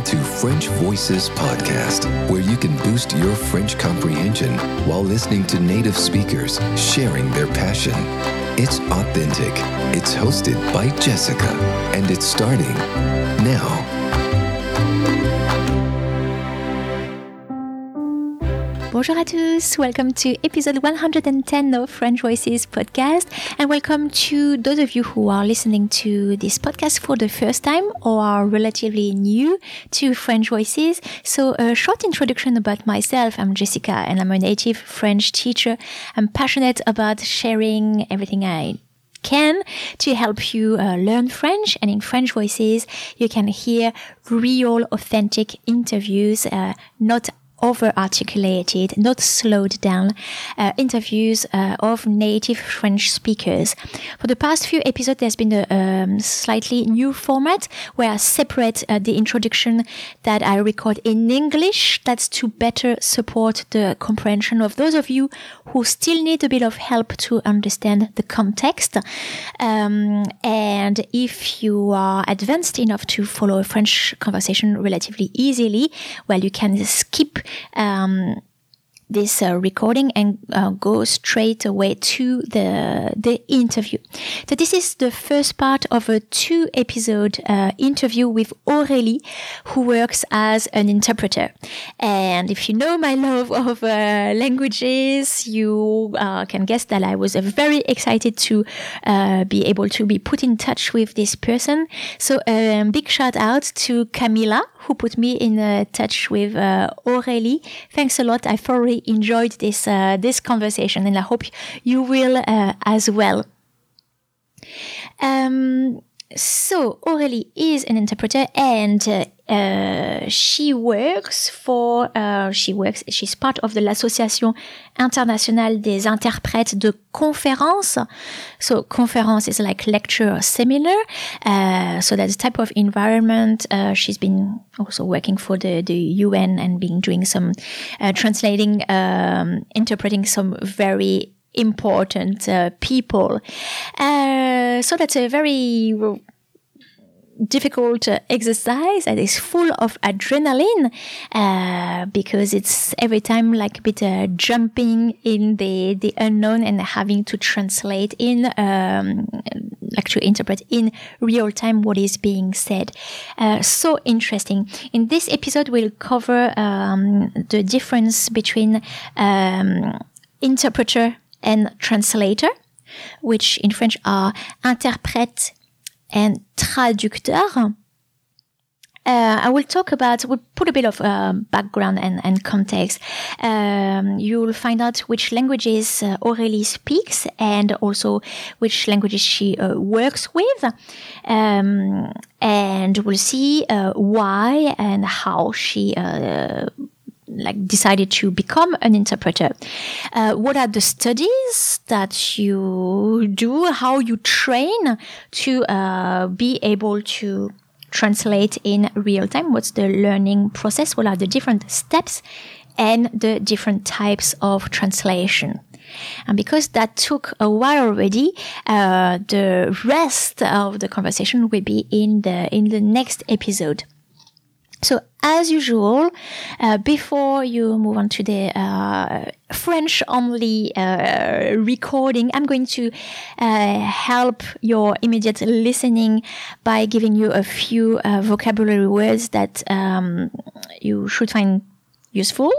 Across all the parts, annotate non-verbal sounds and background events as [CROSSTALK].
Welcome to French Voices Podcast, where you can boost your French comprehension while listening to native speakers sharing their passion. It's authentic, it's hosted by Jessica, and it's starting now. Bonjour à tous, welcome to episode 110 of French Voices podcast, and welcome to those of you who are listening to this podcast for the first time or are relatively new to French Voices. So, a short introduction about myself. I'm Jessica, and I'm a native French teacher. I'm passionate about sharing everything I can to help you uh, learn French. And in French Voices, you can hear real, authentic interviews, uh, not over articulated, not slowed down uh, interviews uh, of native French speakers. For the past few episodes, there's been a um, slightly new format where I separate uh, the introduction that I record in English. That's to better support the comprehension of those of you who still need a bit of help to understand the context. Um, and if you are advanced enough to follow a French conversation relatively easily, well, you can skip um, this uh, recording and uh, go straight away to the the interview. So this is the first part of a two episode uh, interview with Aurélie, who works as an interpreter. And if you know my love of uh, languages, you uh, can guess that I was very excited to uh, be able to be put in touch with this person. So um, big shout out to Camila who put me in touch with Aurélie. Thanks a lot. I thoroughly enjoyed this uh, this conversation, and I hope you will uh, as well. Um, so Aurélie is an interpreter, and uh, uh, she works for uh, she works she's part of the l'association internationale des interprètes de conférences. So conference is like lecture or seminar uh, so that's a type of environment uh, she's been also working for the, the UN and been doing some uh, translating um, interpreting some very important uh, people. So that's a very difficult uh, exercise that is full of adrenaline uh, because it's every time like a bit uh, jumping in the the unknown and having to translate in um, like to interpret in real time what is being said. Uh, so interesting. In this episode we'll cover um, the difference between um, interpreter and translator which in French are interprète and traducteur. Uh, I will talk about, we'll put a bit of uh, background and, and context. Um, you'll find out which languages uh, Aurélie speaks and also which languages she uh, works with. Um, and we'll see uh, why and how she uh, like decided to become an interpreter. Uh, what are the studies that you do? How you train to uh, be able to translate in real time? What's the learning process? What are the different steps and the different types of translation? And because that took a while already, uh, the rest of the conversation will be in the in the next episode. So as usual, uh, before you move on to the uh, French only uh, recording, I'm going to uh, help your immediate listening by giving you a few uh, vocabulary words that um, you should find useful.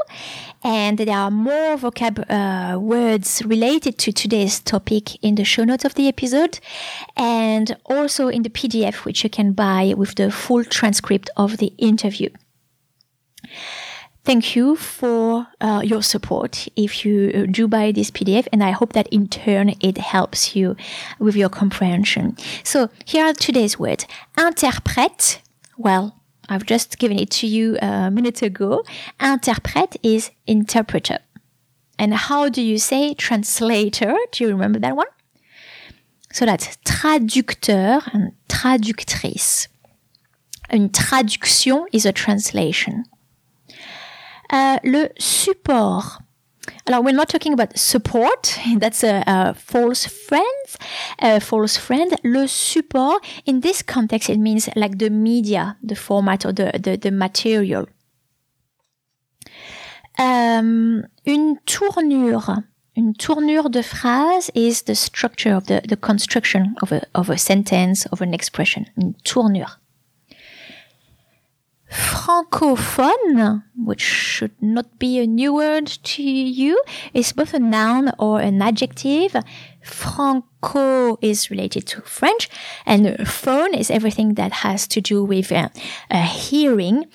And there are more vocab uh, words related to today's topic in the show notes of the episode and also in the PDF, which you can buy with the full transcript of the interview. Thank you for uh, your support if you uh, do buy this PDF, and I hope that in turn it helps you with your comprehension. So here are today's words. Interprète, well, I've just given it to you a minute ago. Interprète is interpreter. And how do you say translator? Do you remember that one? So that's traducteur and traductrice. Une traduction is a translation. Euh, le support. Alors, we're not talking about support. [LAUGHS] That's a, a false friend. A uh, false friend. Le support, in this context, it means like the media, the format or the, the, the material. Um, une tournure. Une tournure de phrase is the structure of the, the construction of a, of a sentence, of an expression. Une tournure. Francophone, which should not be a new word to you, is both a noun or an adjective. Franco is related to French, and phone is everything that has to do with uh, uh, hearing.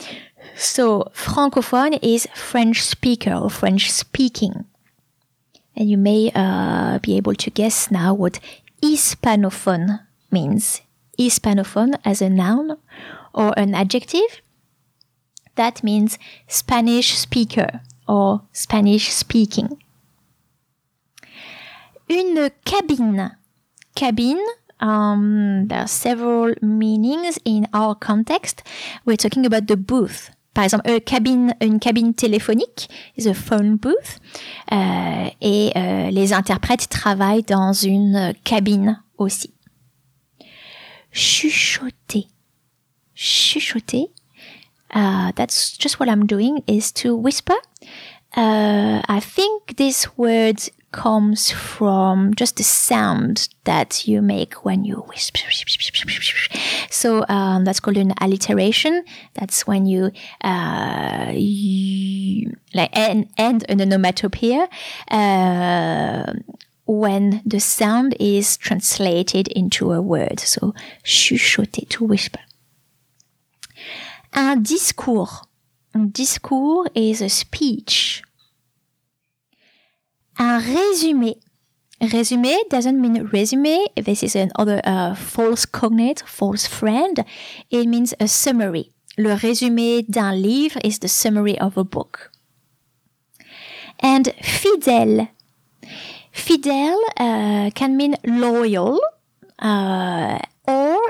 So, francophone is French speaker or French speaking. And you may uh, be able to guess now what hispanophone means. Hispanophone as a noun or an adjective. That means Spanish speaker or Spanish speaking. Une cabine. Cabine, um, there are several meanings in our context. We're talking about the booth. Par exemple, une cabine, une cabine téléphonique is a phone booth. Euh, et euh, les interprètes travaillent dans une cabine aussi. Chuchoter. Chuchoter. Uh, that's just what I'm doing is to whisper. Uh, I think this word comes from just the sound that you make when you whisper. So um, that's called an alliteration. That's when you, uh, you like end, end an onomatopoeia. Uh, when the sound is translated into a word. So chuchoter, to whisper. Un discours. Un discours is a speech. Un résumé. Résumé doesn't mean resume. This is another uh, false cognate, false friend. It means a summary. Le résumé d'un livre is the summary of a book. And fidèle. Fidèle uh, can mean loyal, uh,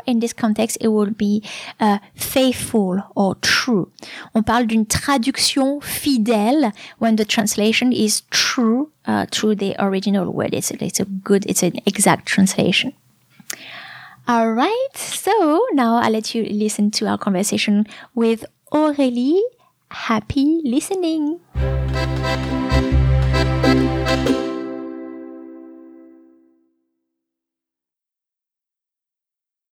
in this context, it would be uh, faithful or true. On parle d'une traduction fidèle when the translation is true uh, to the original word. It's, it's a good, it's an exact translation. All right. So now I'll let you listen to our conversation with Aurélie. Happy listening.